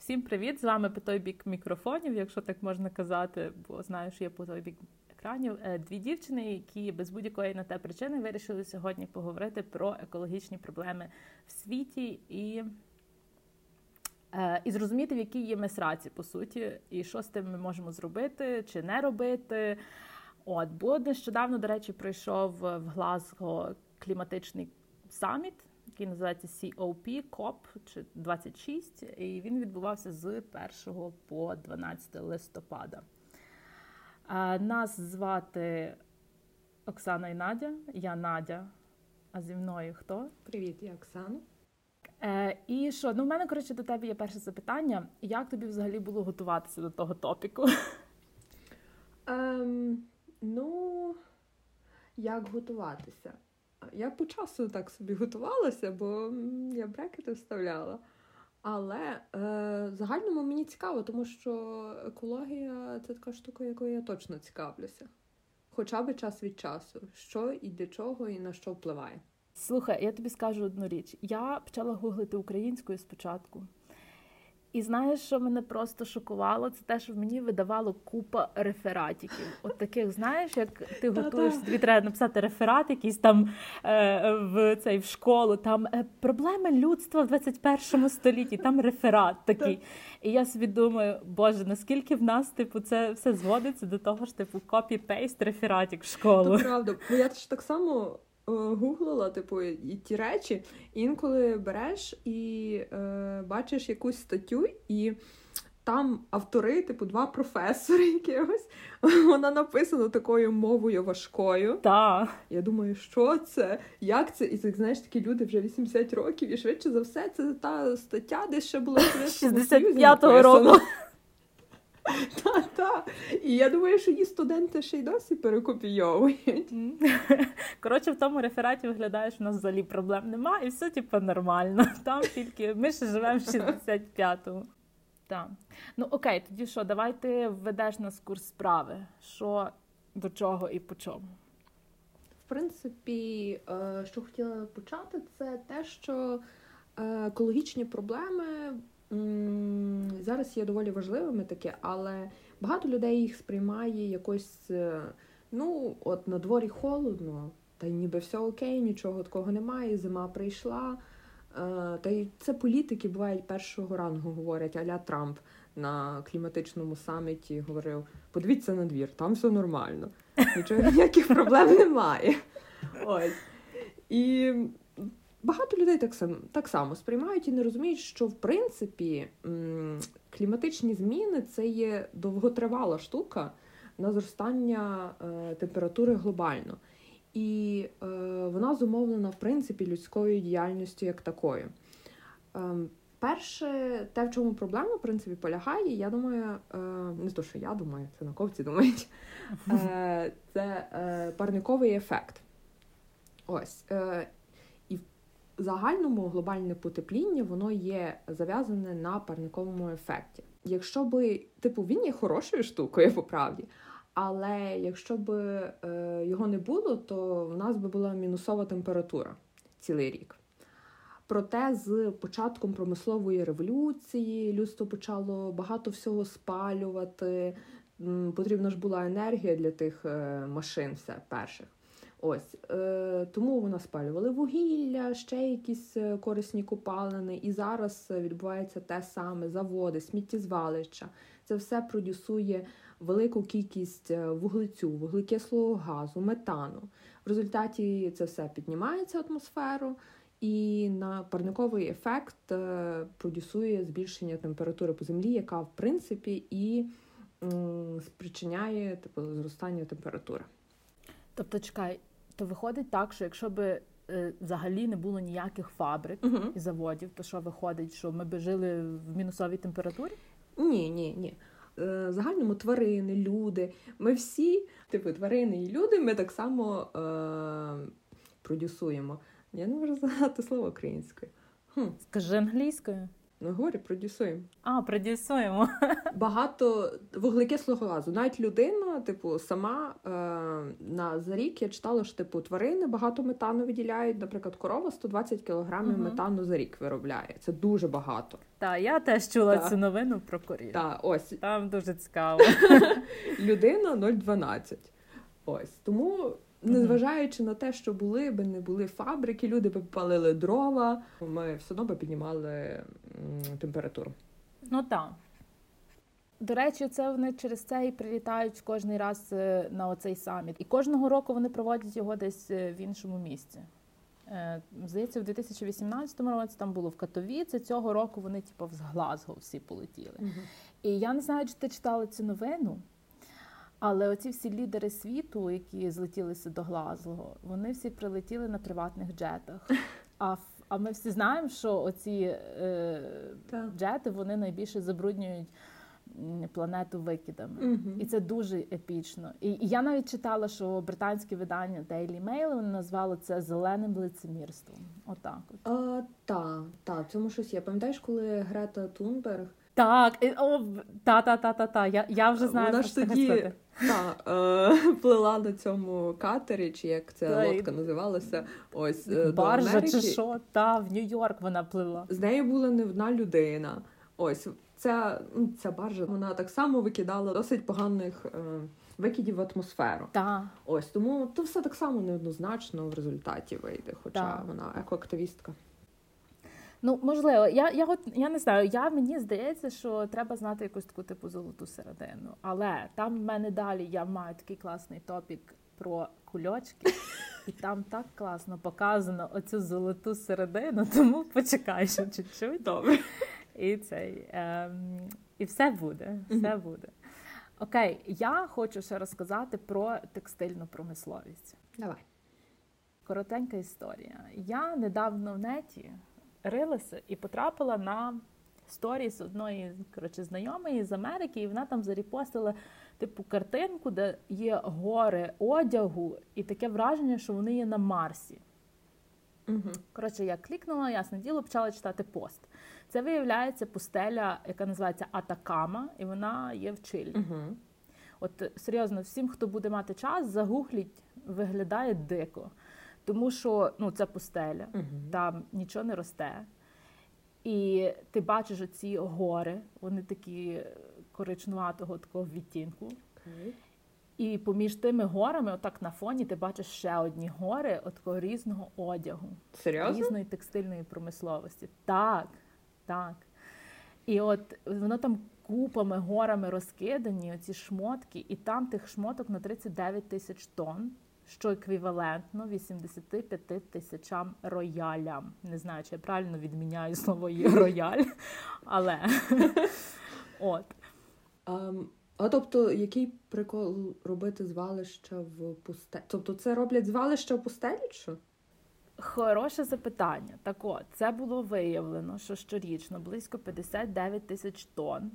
Всім привіт! З вами по той бік мікрофонів, якщо так можна казати, бо знаю, що є по той бік екранів. Е, дві дівчини, які без будь-якої на те причини вирішили сьогодні поговорити про екологічні проблеми в світі і е, і зрозуміти, в якій є ми сраці, по суті, і що з тим ми можемо зробити чи не робити. От, бо нещодавно, до речі, пройшов в Глазго кліматичний саміт який називається COP, COP 26, і він відбувався з 1 по 12 листопада. Нас звати Оксана і Надя. Я Надя. А зі мною хто? Привіт, я Оксана. Е, І що? Ну, в мене, коротше, до тебе є перше запитання. Як тобі взагалі було готуватися до того топіку? Ем, Ну, як готуватися? Я по часу так собі готувалася, бо я брекети вставляла. Але е, в загальному мені цікаво, тому що екологія це така штука, якою я точно цікавлюся. Хоча б час від часу, що і для чого, і на що впливає. Слухай, я тобі скажу одну річ. Я почала гуглити українською спочатку. І знаєш, що мене просто шокувало? Це те, що мені видавало купа рефератиків. От таких, знаєш, як ти готуєш, тобі треба написати реферат, якийсь там е, в цей в школу, там е, проблеми людства в 21 столітті, там реферат такий. І я собі думаю, боже, наскільки в нас типу це все зводиться до того ж, типу, copy-paste рефератик в школу. Це правда. Бо я ж так само. Е, гуглила, типу, і ті речі. інколи береш і е, бачиш якусь статтю, і там автори, типу, два професори якихось. Вона написана такою мовою важкою. Так. Я думаю, що це? Як це? І так знаєш, такі люди вже 80 років, і швидше за все, це та стаття, де ще була 65-го року. Та-та. І я думаю, що її студенти ще й досі перекопійовують. Коротше, в тому рефераті виглядає, що у нас взагалі проблем немає, і все типу, нормально. Там тільки ми ще живемо в 65-му. Так. Ну окей, тоді що, давай ти введеш нас курс справи. Що до чого і по чому? В принципі, е, що хотіла почати, це те, що е, екологічні проблеми зараз є доволі важливими таке, але багато людей їх сприймає якось, е, ну, от на дворі холодно, та й ніби все окей, нічого такого немає, зима прийшла. Е, та й це політики бувають першого рангу, говорять, аля Трамп на кліматичному саміті говорив: подивіться на двір, там все нормально, нічого ніяких проблем немає. Ось. І Багато людей так само так само сприймають і не розуміють, що в принципі кліматичні зміни це є довготривала штука на зростання е, температури глобально. І е, вона зумовлена в принципі людською діяльністю як такою. Е, перше, те, в чому проблема в принципі полягає, я думаю, е, не то, що я думаю, це науковці думають, це парниковий ефект. Ось загальному глобальне потепління воно є зав'язане на парниковому ефекті. Якщо би, типу, він є хорошою штукою по правді, але якщо б е, його не було, то в нас би була мінусова температура цілий рік. Проте з початком промислової революції людство почало багато всього спалювати. Потрібна ж була енергія для тих е, машин, все перших. Ось е, тому вона спалювали вугілля, ще якісь е, корисні купалини. І зараз відбувається те саме: заводи, сміттєзвалища. Це все продюсує велику кількість е, вуглецю, вуглекислого газу, метану. В результаті це все піднімається в атмосферу, і на парниковий ефект е, продюсує збільшення температури по землі, яка в принципі і спричиняє типу зростання температури. Тобто, чекай, то виходить так, що якщо би е, взагалі не було ніяких фабрик uh-huh. і заводів, то що виходить, що ми би жили в мінусовій температурі? Ні, ні, ні. Е, загальному тварини, люди. Ми всі, типу, тварини і люди, ми так само е- продюсуємо. Я не можу згадати слово українською. Хм. Скажи англійською. Ну, говорю, продюсуємо. А, продюсуємо. Багато вуглекислого газу. Навіть людина, типу, сама е, на за рік я читала, що типу тварини багато метану виділяють. Наприклад, корова 120 кілограмів угу. метану за рік виробляє. Це дуже багато. Так, я теж чула та. цю новину про корів. Так, ось там дуже цікаво. Людина 0,12. Ось тому. Незважаючи на те, що були би не були фабрики, люди би палили дрова, ми все одно би піднімали температуру. Ну так. До речі, це вони через це і прилітають кожний раз е, на оцей саміт. І кожного року вони проводять його десь е, в іншому місці. Е, здається, в 2018 році там було в Катовіці. Цього року вони, типу, в Глазго всі полетіли. Угу. І я не знаю, чи ти читала цю новину. Але оці всі лідери світу, які злетілися до Глазго, вони всі прилетіли на приватних джетах. А а ми всі знаємо, що оці е, джети вони найбільше забруднюють планету викидами. uh І це дуже епічно. І, і я навіть читала, що британське видання Daily Mail вони назвали це зеленим лицемірством. Отак. От. Так, так, цьому щось є. Пам'ятаєш, коли Грета Тунберг так, о, та, та, та, та, та. Я я вже знаю, Вона ж тоді та, е, плила на цьому катері, чи як ця та, лодка називалася. Ось е, Баржа чи що, та, в Нью-Йорк вона плила. З нею була не одна людина. Ось ця ну, ця баржа вона так само викидала досить поганих е, викидів в атмосферу. Та. Ось тому то все так само неоднозначно в результаті вийде, хоча та. вона екоактивістка. Ну, можливо, я я, я не знаю. Я Мені здається, що треба знати якусь таку типу золоту середину. Але там в мене далі я маю такий класний топік про кульочки, і там так класно показано оцю золоту середину, тому почекай ще чуть-чуть. Добре. І цей, ем, і все буде. Все буде. Окей, я хочу ще розказати про текстильну промисловість. Давай. Коротенька історія. Я недавно в неті рилася і потрапила на сторіс одної коротше, знайомої з Америки, і вона там заріпостила типу картинку, де є гори одягу, і таке враження, що вони є на Марсі. Угу. Коротше, я клікнула, ясне діло, почала читати пост. Це виявляється пустеля, яка називається Атакама, і вона є в Чилі. Угу. От серйозно, всім, хто буде мати час, загугліть, виглядає дико. Тому що ну, це пустеля, uh там нічого не росте. І ти бачиш оці гори, вони такі коричнуватого такого відтінку. Okay. І поміж тими горами, отак на фоні, ти бачиш ще одні гори такого різного одягу, Серйозно? різної текстильної промисловості. Так, так. І от воно там купами, горами розкидані, оці шмотки, і там тих шмоток на 39 тисяч тонн що еквівалентно 85 тисячам роялям. Не знаю, чи я правильно відміняю слово рояль, але от. Um, а тобто, який прикол робити звалища в пустелі? Тобто це роблять звалища в пустелі? що? Хороше запитання. Так от, це було виявлено, що щорічно близько 59 тисяч тонн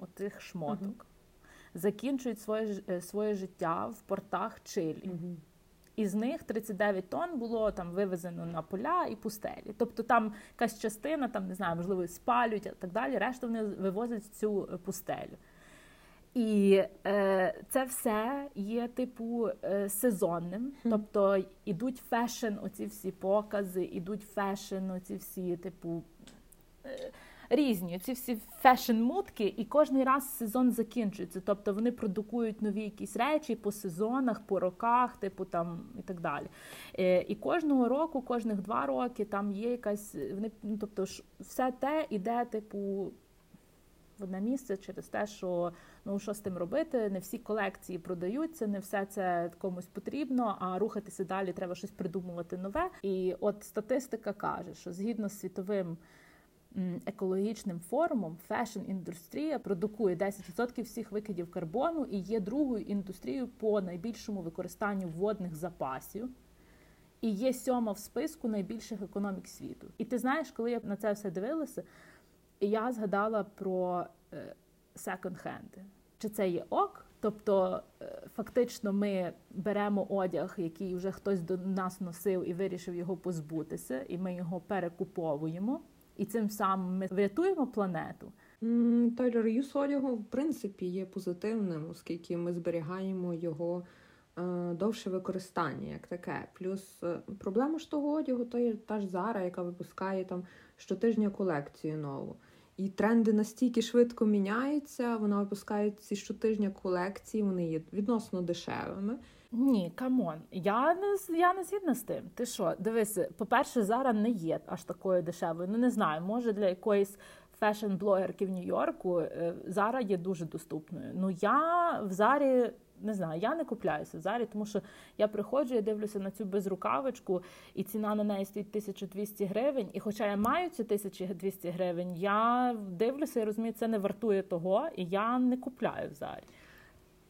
отих шмоток uh-huh. закінчують своє е, своє життя в портах Чилі. Uh-huh. Із них 39 тонн було там вивезено на поля і пустелі. Тобто там якась частина, там не знаю, можливо, спалюють і так далі. Решту вони вивозять в цю е, пустелю. І е, це все є типу е, сезонним. Тобто ідуть fashion, оці всі покази, ідуть fashion, оці всі, типу. Е, різні. Ці всі фешн-мутки, і кожний раз сезон закінчується. Тобто вони продукують нові якісь речі по сезонах, по роках, типу там і так далі. Е, і кожного року, кожних два роки там є якась. Вони ну, тобто ж все те іде, типу. В одне місце через те, що ну що з тим робити, не всі колекції продаються, не все це комусь потрібно, а рухатися далі треба щось придумувати нове. І от статистика каже, що згідно з світовим екологічним форумом фешн-індустрія продукує 10% всіх викидів карбону і є другою індустрією по найбільшому використанню водних запасів. І є сьома в списку найбільших економік світу. І ти знаєш, коли я на це все дивилася, я згадала про секонд-хенди. Чи це є ок? Тобто, е, фактично, ми беремо одяг, який вже хтось до нас носив і вирішив його позбутися, і ми його перекуповуємо і цим самим ми врятуємо планету. Той reuse одягу в принципі є позитивним, оскільки ми зберігаємо його е, довше використання, як таке. Плюс е, проблема ж того одягу, то є та ж Zara, яка випускає там щотижня колекцію нову. І тренди настільки швидко міняються, вона випускає ці щотижня колекції, вони є відносно дешевими. Ні, come on, я не я не згідна з тим. Ти що? Дивись, по-перше, Zara не є аж такою дешевою. Ну не знаю, може для якоїсь фешн-блогерки в Нью-Йорку зараз є дуже доступною. Ну я в зарі. Не знаю, я не купляюся в зарі, тому що я приходжу, я дивлюся на цю безрукавочку, і ціна на неї стоїть 1200 гривень. І хоча я маю ці 1200 гривень, я дивлюся і розумію, це не вартує того, і я не купляю в зарі.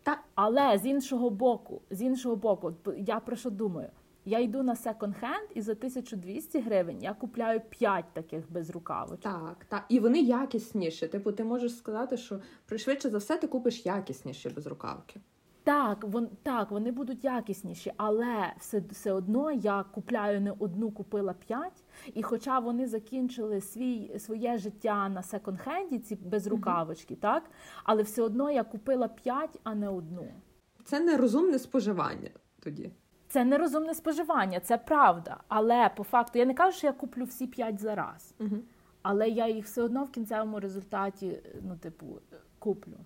Та... Але з іншого боку, з іншого боку, я про що думаю? Я йду на секонд-хенд і за 1200 гривень я купляю 5 таких без рукавочок. Так, так. І вони якісніші. Типу, ти можеш сказати, що пришвидше за все ти купиш якісніші безрукавки. Так, вон так, вони будуть якісніші, але все все одно я купляю не одну, купила п'ять. І хоча вони закінчили свій своє життя на секонд-хенді, ці безрукавочки, uh-huh. так але все одно я купила п'ять, а не одну. Це нерозумне споживання тоді. Це нерозумне споживання, це правда. Але по факту я не кажу, що я куплю всі п'ять за раз. Uh-huh. але я їх все одно в кінцевому результаті, ну, типу, куплю.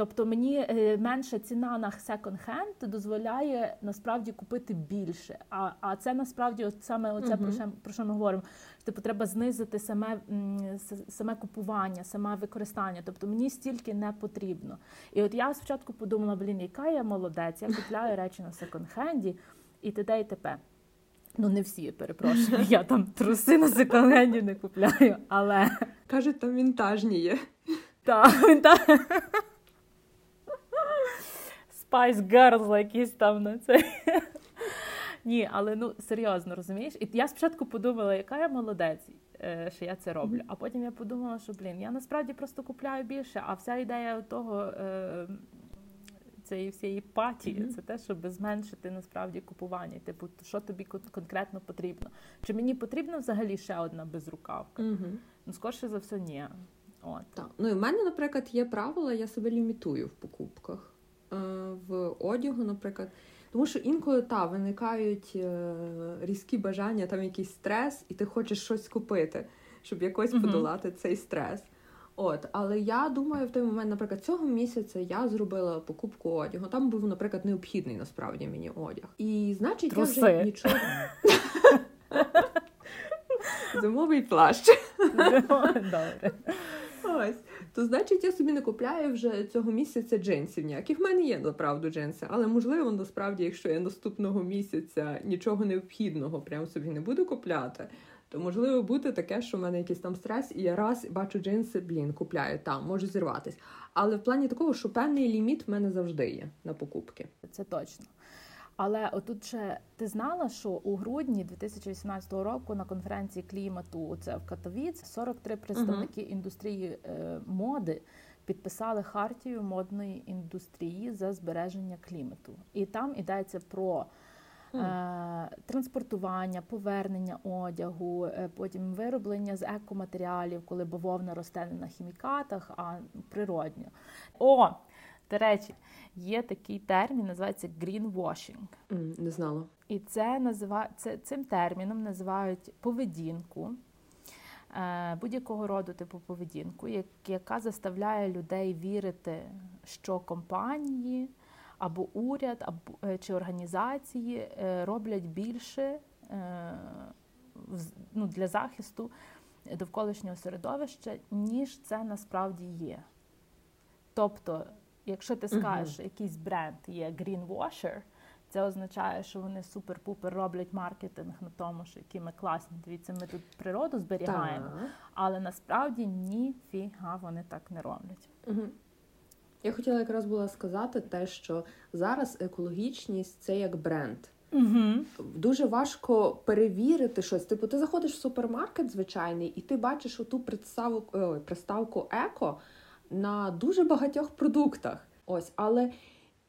Тобто мені е, менша ціна на секонд-хенд дозволяє насправді купити більше. А а це насправді от саме оце uh-huh. про що про що ми говоримо. Типу, треба знизити саме саме купування, саме використання. Тобто мені стільки не потрібно. І от я спочатку подумала, блін, яка я молодець, я купляю речі на секонд-хенді і т.д. і т.п. Ну, не всі, перепрошую. Я там труси на секонд-хенді не купляю, але кажуть, там вінтажні є. Так, вінтажні. Spice Girls якісь там на це. Ні, але ну серйозно розумієш? І я спочатку подумала, яка я молодець, е, що я це роблю. А потім я подумала, що блін, я насправді просто купляю більше, а вся ідея того е, цієї всієї патії mm-hmm. це те, щоб зменшити насправді купування. Типу, що тобі конкретно потрібно? Чи мені потрібна взагалі ще одна безрукавка? Mm-hmm. Ну, скорше за все, ні. От. Так. Ну і в мене, наприклад, є правила, я себе лімітую в покупках. Е, в одягу, наприклад. Тому що інколи та виникають е, різкі бажання, там якийсь стрес, і ти хочеш щось купити, щоб якось uh-huh. подолати цей стрес. От, але я думаю, в той момент, наприклад, цього місяця я зробила покупку одягу. Там був, наприклад, необхідний насправді мені одяг. І значить, Труси. я вже нічого. Зимовий плащ. Добре. Ось то значить я собі не купляю вже цього місяця джинсів ніяких. В мене є направду джинси, але можливо, насправді, якщо я наступного місяця нічого необхідного прям собі не буду купляти. То можливо бути таке, що в мене якийсь там стрес, і я раз бачу джинси, блін, купляю там, можу зірватись. Але в плані такого, що певний ліміт в мене завжди є на покупки. Це точно. Але отут ще ти знала, що у грудні 2018 року на конференції клімату це в Катовіц 43 представники uh-huh. індустрії е, моди підписали хартію модної індустрії за збереження клімату, і там йдеться про. Е, транспортування, повернення одягу, е, потім вироблення з екоматеріалів, коли бавовна росте не на хімікатах, а природньо. О, до речі, є такий термін, називається greenwashing. Mm, не знала. І це називає це, цим терміном називають поведінку. Е, будь-якого роду типу поведінку, яка заставляє людей вірити, що компанії або уряд, або е, чи організації е, роблять більше ну, для захисту довколишнього середовища, ніж це насправді є. Тобто Якщо ти скажеш, uh-huh. якийсь бренд є greenwasher, це означає, що вони супер-пупер роблять маркетинг на тому, що які ми класні. Дивіться, ми тут природу зберігаємо, так. але насправді ніфіга вони так не роблять. Угу. Я хотіла якраз була сказати те, що зараз екологічність це як бренд. Угу. Дуже важко перевірити щось. Типу, ти заходиш в супермаркет звичайний, і ти бачиш оту приставку, ой, приставку еко на дуже багатьох продуктах. Ось, але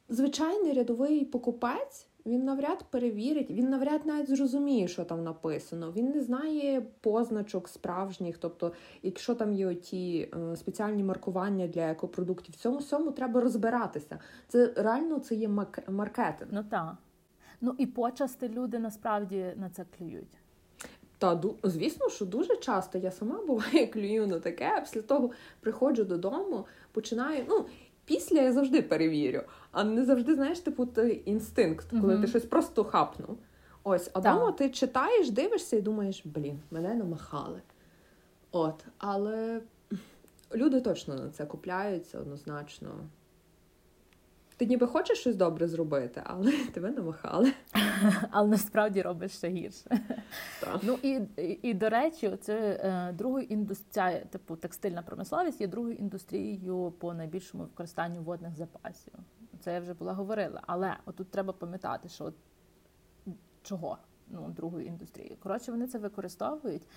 звичайний рядовий покупець Він навряд перевірить, він навряд навіть зрозуміє, що там написано. Він не знає позначок справжніх. Тобто, якщо там є ті е, спеціальні маркування для екопродуктів, в цьому всьому треба розбиратися. Це реально це є маркетинг. Ну так. Ну і почасти люди насправді на це клюють. Та звісно, що дуже часто я сама буває клюю на таке, а після того приходжу додому, починаю. Ну після я завжди перевірю, а не завжди знаєш, типу той інстинкт, коли mm-hmm. ти щось просто хапнув. Ось, а вдома ти читаєш, дивишся і думаєш, блін, мене намахали. От, але люди точно на це купляються однозначно. Ти ніби хочеш щось добре зробити, але тебе намахали. Але насправді робиш ще гірше. Так. Ну і, і і, до речі, це е, другою індустрія, типу текстильна промисловість є другою індустрією по найбільшому використанню водних запасів. Це я вже була говорила. Але отут треба пам'ятати, що от, чого ну, другою індустрією. Коротше, вони це використовують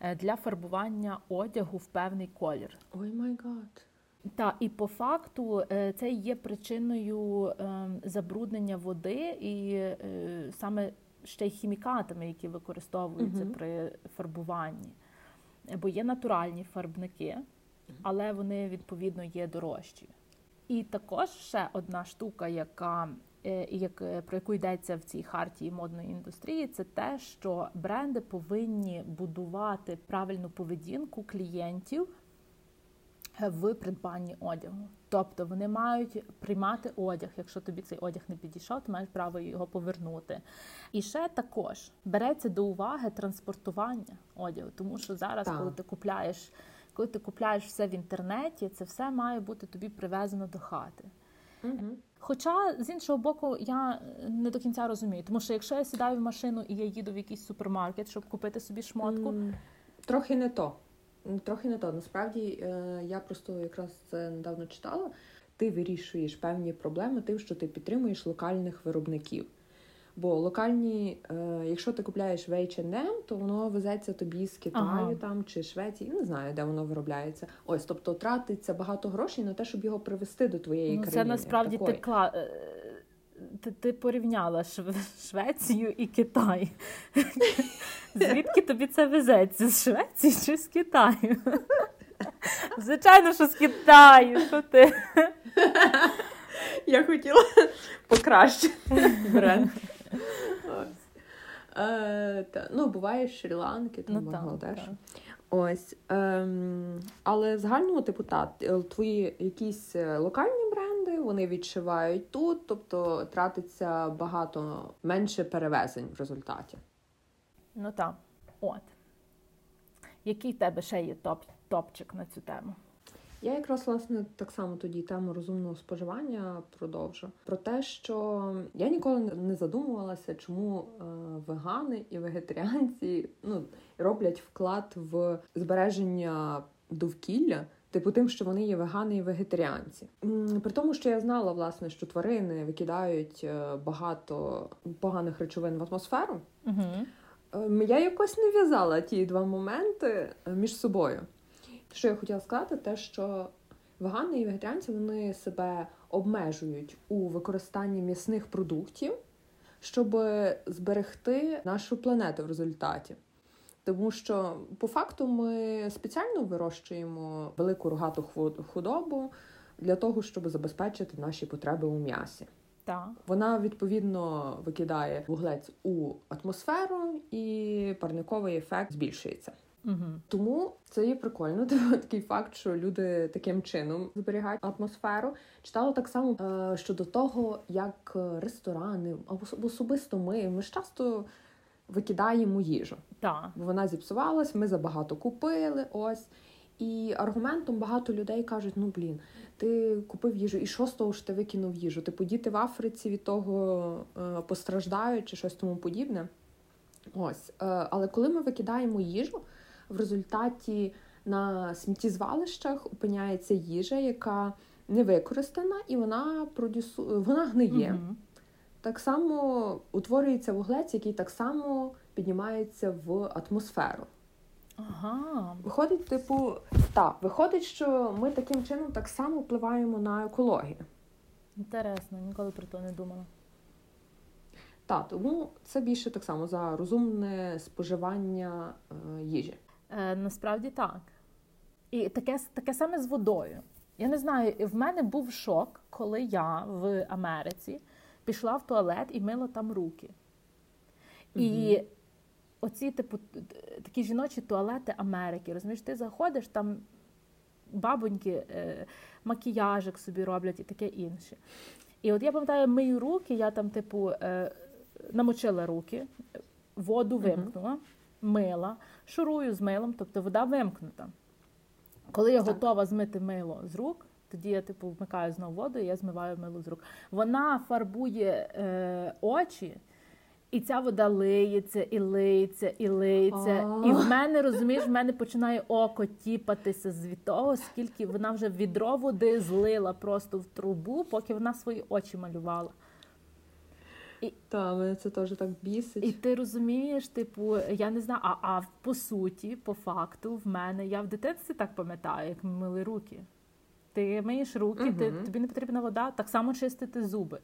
е, для фарбування одягу в певний колір. Oh my God. Так, і по факту е, це є причиною ем, забруднення води і е, саме ще й хімікатами, які використовуються угу. при фарбуванні. Бо є натуральні фарбники, але вони відповідно є дорожчі. І також ще одна штука, яка е, як, про яку йдеться в цій хартії модної індустрії, це те, що бренди повинні будувати правильну поведінку клієнтів в придбанні одягу. Тобто вони мають приймати одяг. Якщо тобі цей одяг не підійшов, ти маєш право його повернути. І ще також береться до уваги транспортування одягу, тому що зараз, так. коли ти купляєш, коли ти купляєш все в інтернеті, це все має бути тобі привезено до хати. Угу. Хоча з іншого боку, я не до кінця розумію, тому що якщо я сідаю в машину і я їду в якийсь супермаркет, щоб купити собі шмотку, трохи не то. Трохи не то. Насправді е, я просто якраз це недавно читала. Ти вирішуєш певні проблеми тим, що ти підтримуєш локальних виробників. Бо локальні, е, якщо ти купляєш в H&M, то воно везеться тобі з Китаю ага. там чи Швеції, не знаю, де воно виробляється. Ось, тобто тратиться багато грошей на те, щоб його привезти до твоєї ну, країни. Це насправді такої. ти кла ти, ти порівняла Швецію і Китай. Звідки тобі це везеться? З Швеції чи з Китаю? Звичайно, що з Китаю. Що ти? Я хотіла покращити бренд. Е, ну, буває з Шрі-Ланки, там ну, Бангладеш. Ось. Ем, але в типу, та, твої якісь е, локальні бренди вони відшивають тут, тобто тратиться багато менше перевезень в результаті. Ну так, от. Який в тебе ще є топ, топчик на цю тему? Я якраз власне так само тоді тему розумного споживання продовжу про те, що я ніколи не задумувалася, чому е, вегани і вегетаріанці ну, роблять вклад в збереження довкілля. Типу тим, що вони є вегани і вегетаріанці. При тому, що я знала, власне, що тварини викидають е, багато поганих речовин в атмосферу, угу. Я якось не в'язала ті два моменти е, між собою. Що я хотіла сказати, те, що вегани і вегетаріанці вони себе обмежують у використанні м'ясних продуктів, щоб зберегти нашу планету в результаті. Тому що по факту ми спеціально вирощуємо велику рогату худобу для того, щоб забезпечити наші потреби у м'ясі. Так. Вона відповідно викидає вуглець у атмосферу, і парниковий ефект збільшується. Угу. Тому це є прикольно. Такий факт, що люди таким чином зберігають атмосферу. Читала так само е, щодо того, як ресторани або особисто ми ми ж часто викидаємо їжу. Так. Бо вона зіпсувалась, ми забагато купили. ось. І аргументом багато людей кажуть: ну блін, ти купив їжу, і що з того ж ти викинув їжу? Типу діти в Африці від того е, постраждають чи щось тому подібне. Ось. Е, але коли ми викидаємо їжу, в результаті на сміттєзвалищах опиняється їжа, яка не використана, і вона продюсу... вона гниє. Угу. Так само утворюється вуглець, який так само піднімається в атмосферу. Ага. Виходить, типу, так, виходить, що ми таким чином так само впливаємо на екологію. Інтересно, ніколи про це не думала. Так, тому це більше так само за розумне споживання е, їжі. Е, Насправді так. І таке таке саме з водою. Я не знаю, в мене був шок, коли я в Америці пішла в туалет і мила там руки. І угу. Оці, типу, такі жіночі туалети Америки, розумієш, ти заходиш, там бабоньки, е, макіяжик собі роблять і таке інше. І от я пам'ятаю, мию руки, я там, типу, е, намочила руки, воду вимкнула, мила, шурую з милом, тобто вода вимкнута. Коли я так. готова змити мило з рук, тоді я типу вмикаю знову воду і я змиваю мило з рук. Вона фарбує е, очі. І ця вода лиється, і лиється, і лиється. І в мене, розумієш, в мене починає око тіпатися з того, скільки вона вже відро води злила просто в трубу, поки вона свої очі малювала. І, Та, мене це теж так бісить. І ти розумієш, типу, я не знаю, а а по суті, по факту, в мене я в дитинстві так пам'ятаю, як ми мили руки. Ти миєш руки, угу. ти, тобі не потрібна вода, так само чистити зуби.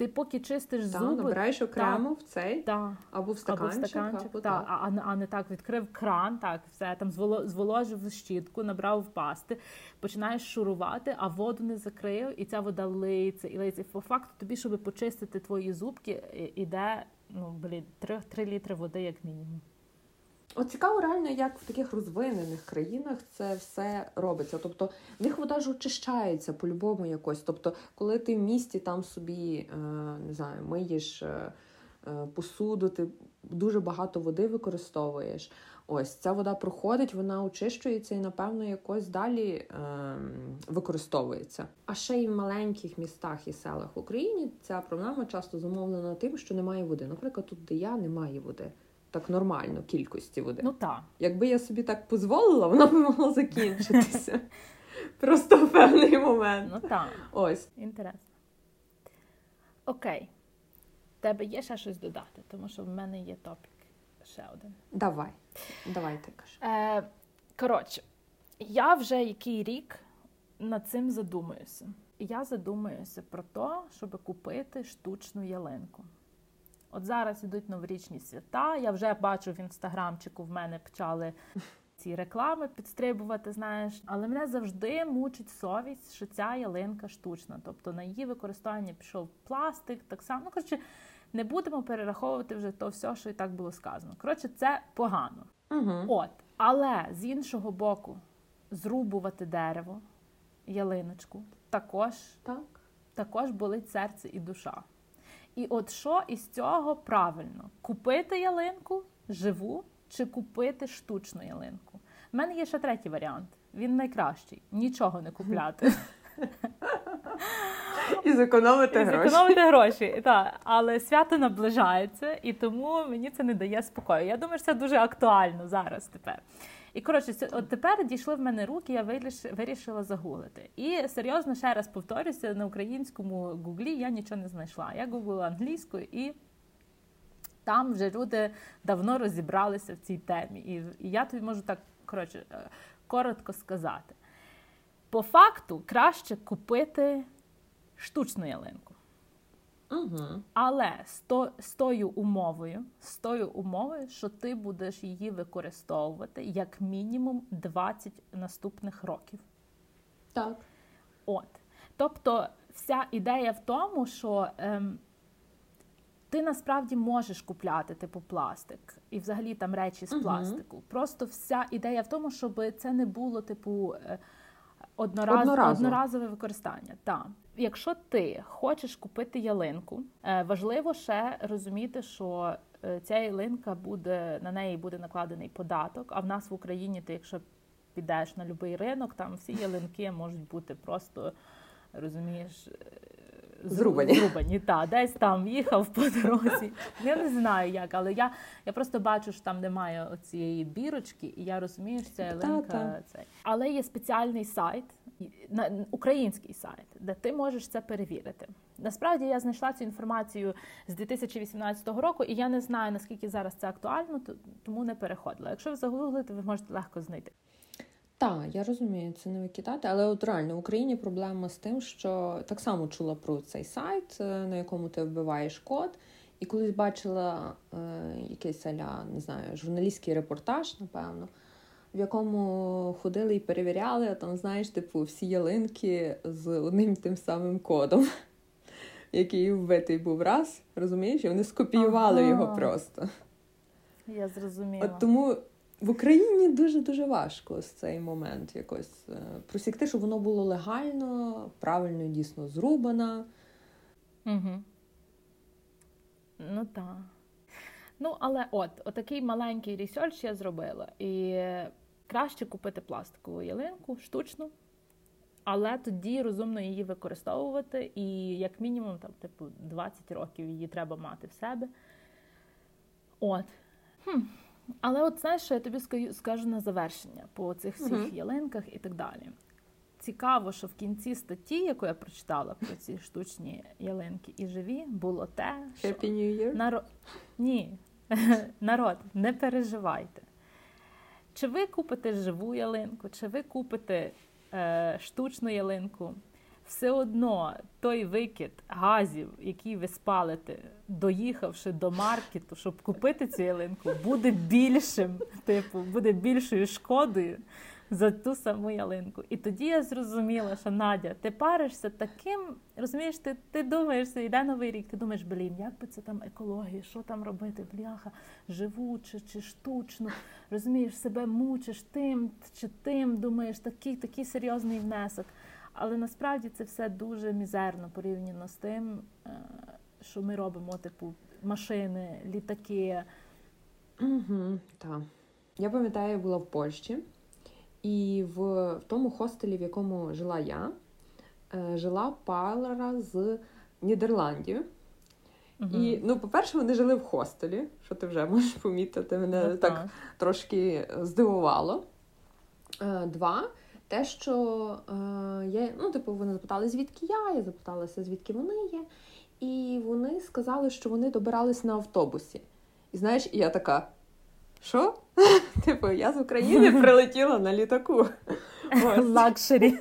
Ти поки чистиш та, зуби, набираєш окремо та, в цей та, або в стаканчик, або в стаканчик або та, а, а не так відкрив кран, так все там зволожив щітку, набрав пасти, починаєш шурувати, а воду не закрив, і ця вода лиється і лиється. По факту тобі, щоб почистити твої зубки, іде ну блін, 3, 3 літри води, як мінімум. От цікаво, реально, як в таких розвинених країнах це все робиться. Тобто в них вода ж очищається по-любому якось. Тобто, коли ти в місті там собі е, не знаю, миєш е, е, посуду, ти дуже багато води використовуєш. Ось ця вода проходить, вона очищується і, напевно, якось далі е, використовується. А ще й в маленьких містах і селах в Україні ця проблема часто замовлена тим, що немає води. Наприклад, тут, де я немає води так нормально кількості води. Ну так. Якби я собі так дозволила, вона б могла закінчитися. Просто в певний момент. Ну так. Ось. Інтересно. Окей. Тебе є ще щось додати, тому що в мене є топік ще один. Давай. Давай ти. Е, Коротше, я вже який рік над цим задумуюся. Я задумуюся про те, щоб купити штучну ялинку. От зараз ідуть новорічні свята. Я вже бачу в інстаграмчику в мене почали ці реклами підстрибувати, знаєш. Але мене завжди мучить совість, що ця ялинка штучна. Тобто на її використання пішов пластик, так само. Ну, коротше, не будемо перераховувати вже то все, що і так було сказано. Коротше, це погано. Угу. От, але з іншого боку, зрубувати дерево, ялиночку, також, так. також болить серце і душа. І от що із цього правильно? Купити ялинку живу чи купити штучну ялинку? У мене є ще третій варіант. Він найкращий нічого не купляти. І зекономити гроші. зекономити гроші, так. Але свято наближається, і тому мені це не дає спокою. Я думаю, що це дуже актуально зараз тепер. І коротше, от тепер дійшли в мене руки, я вирішила загуглити. І серйозно ще раз повторюся, на українському гуглі я нічого не знайшла. Я гуглила англійською і. Там вже люди давно розібралися в цій темі. І і я тобі можу так коротше, е, коротко сказати. По факту краще купити штучну ялинку. Угу. Але з, то, з тою умовою, з тою умовою, що ти будеш її використовувати як мінімум 20 наступних років. Так. От. Тобто, вся ідея в тому, що ем, ти насправді можеш купляти типу пластик і взагалі там речі з пластику. Угу. Просто вся ідея в тому, щоб це не було, типу, е, однораз... одноразове. одноразове використання. Так якщо ти хочеш купити ялинку, е, важливо ще розуміти, що е, ця ялинка буде на неї буде накладений податок. А в нас в Україні ти, якщо підеш на будь-який ринок, там всі ялинки можуть бути просто розумієш. Е, зрубані. Зрубані, та десь там їхав по дорозі. Я не знаю як, але я я просто бачу, що там немає цієї бірочки, і я розумію, що ця ялинка цей. Але є спеціальний сайт, на український сайт, де ти можеш це перевірити. Насправді я знайшла цю інформацію з 2018 року, і я не знаю наскільки зараз це актуально, тому не переходила. Якщо ви загуглите, ви можете легко знайти. Так, я розумію, це не викидати, але от реально в Україні проблема з тим, що так само чула про цей сайт, е, на якому ти вбиваєш код, і колись бачила е, якийсь аля, не знаю, журналістський репортаж, напевно, в якому ходили і перевіряли, а там, знаєш, типу, всі ялинки з одним тим самим кодом, який вбитий був раз, розумієш? І вони скопіювали ага. його просто. Я зрозуміла. От тому в Україні дуже-дуже важко з цей момент якось е, просікти, щоб воно було легально, правильно, дійсно зрубано. Угу. Ну так. Ну, але от, отакий маленький ресерч я зробила. І краще купити пластикову ялинку штучну, але тоді розумно її використовувати. І як мінімум, там, типу, 20 років її треба мати в себе. От. Хм. Але от знаєш, що я тобі скажу на завершення по цих всіх uh-huh. ялинках і так далі. Цікаво, що в кінці статті, яку я прочитала про ці штучні ялинки і живі, було те, що Happy New Year? Народ... Ні, народ, не переживайте. Чи ви купите живу ялинку, чи ви купите е, штучну ялинку? все одно той викид газів, який ви спалите, доїхавши до маркету, щоб купити цю ялинку, буде більшим, типу, буде більшою шкодою за ту саму ялинку. І тоді я зрозуміла, що Надя, ти паришся таким, розумієш, ти ти думаєш, йде новий рік, ти думаєш, блін, як би це там екологія, що там робити, бляха, живу чи, чи штучно, розумієш, себе мучиш тим чи тим, думаєш, такий, такий серйозний внесок. Але насправді це все дуже мізерно порівняно з тим, е, що ми робимо, типу, машини, літаки. Угу, Так. Я пам'ятаю, я була в Польщі, і в, в тому хостелі, в якому жила я, е, жила пара з Нідерландів. Угу. І, ну, по-перше, вони жили в хостелі, що ти вже можеш помітити, мене ну, так трошки здивувало. Е, два те, що е, я, ну, типу, вони запитали, звідки я, я запиталася, звідки вони є. І вони сказали, що вони добирались на автобусі. І знаєш, і я така. Що? Типу, я з України прилетіла на літаку. Luxury.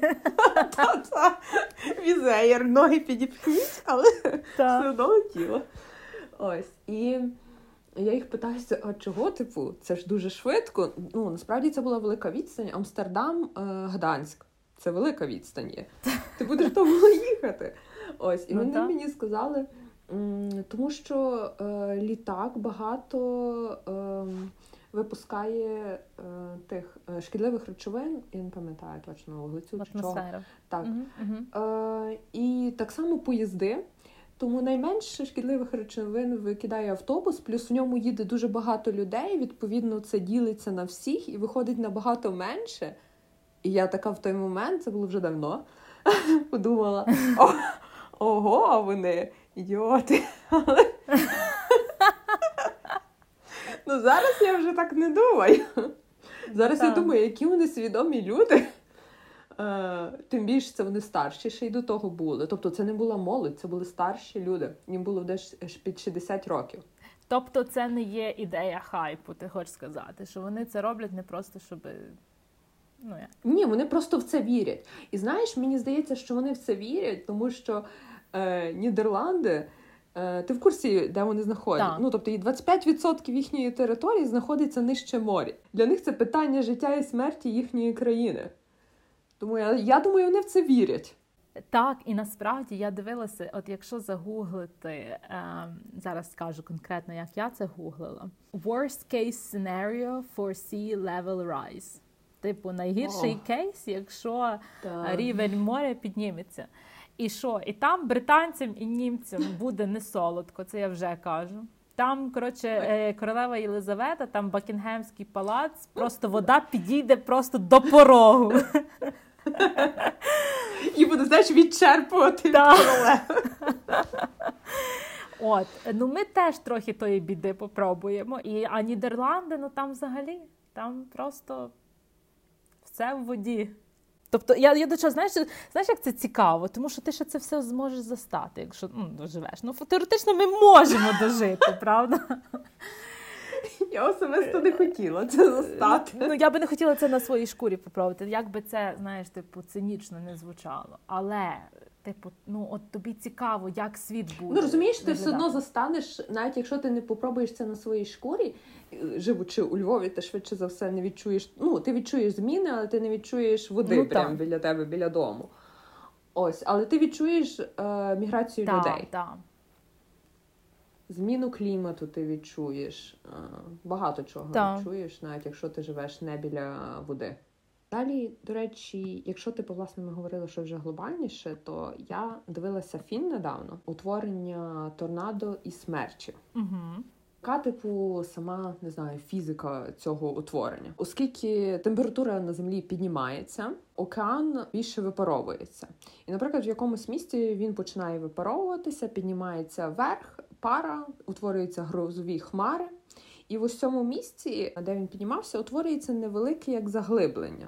Wizz Air, ноги підіпхніть, але все одно летіло. Ось. І я їх питаюся, а чого, типу, це ж дуже швидко. Ну, насправді це була велика відстань. Амстердам, е, Гданськ. Це велика відстань є. Ти будеш довго їхати. Ось, і ну, вони мені сказали, тому що е, літак багато е, випускає е, тих е, шкідливих речовин, я не пам'ятаю точно вуглецю чи чого. Так. Угу, угу. І так само поїзди. Тому найменше шкідливих речовин викидає автобус, плюс в ньому їде дуже багато людей. Відповідно, це ділиться на всіх і виходить набагато менше. І я така в той момент, це було вже давно, подумала: ого, вони ідіоти. Ну зараз я вже так не думаю. Зараз я думаю, які вони свідомі люди. Е, Тим більше це вони старші ще й до того були. Тобто це не була молодь, це були старші люди. Їм було десь під 60 років. Тобто це не є ідея хайпу, ти хочеш сказати, що вони це роблять не просто щоб. Ну, як? Ні, вони просто в це вірять. І знаєш, мені здається, що вони в це вірять, тому що е, Нідерланди, ти в курсі, де вони знаходяться? Ну, тобто, 25% їхньої території знаходиться нижче моря. Для них це питання життя і смерті їхньої країни. Тому я, я думаю, вони в це вірять. Так, і насправді я дивилася, от якщо загуглити, е, зараз скажу конкретно, як я це гуглила. Worst case scenario for sea level rise. Типу, найгірший oh. кейс, якщо так. рівень моря підніметься. І що? І там британцям і німцям буде не солодко, це я вже кажу. Там, коротше, е, королева Єлизавета, там Бакінгемський палац, просто вода підійде просто до порогу. І буде, знаєш, відчерпувати королеву. От, ну ми теж трохи тої біди попробуємо. І, А Нідерланди, ну там взагалі, там просто все в воді. Тобто, я я до чого, знаєш, знаєш, як це цікаво, тому що ти ще це все зможеш застати, якщо ну, доживеш. Ну, теоретично ми можемо дожити, правда? Я особисто не хотіла це застати. Ну я би не хотіла це на своїй шкурі попробувати. Як би це, знаєш, типу, цинічно не звучало. Але Типу, ну от тобі цікаво, як світ буде. Ну розумієш, ти виглядати. все одно застанеш, навіть якщо ти не попробуєш це на своїй шкурі, живучи у Львові, ти швидше за все не відчуєш. Ну, ти відчуєш зміни, але ти не відчуєш води Ну, прямо біля тебе, біля дому. Ось, але ти відчуєш е, міграцію Та, людей. та. Зміну клімату ти відчуєш, е, багато чого Так. відчуєш, навіть якщо ти живеш не біля води. Далі, до речі, якщо ти, власне, ми говорили, що вже глобальніше, то я дивилася фільм недавно утворення торнадо і смерчі. Угу. Яка, типу, сама не знаю, фізика цього утворення, оскільки температура на землі піднімається, океан більше випаровується. І, наприклад, в якомусь місці він починає випаровуватися, піднімається вверх, пара, утворюються грозові хмари. І в ось цьому місці, де він піднімався, утворюється невелике як заглиблення,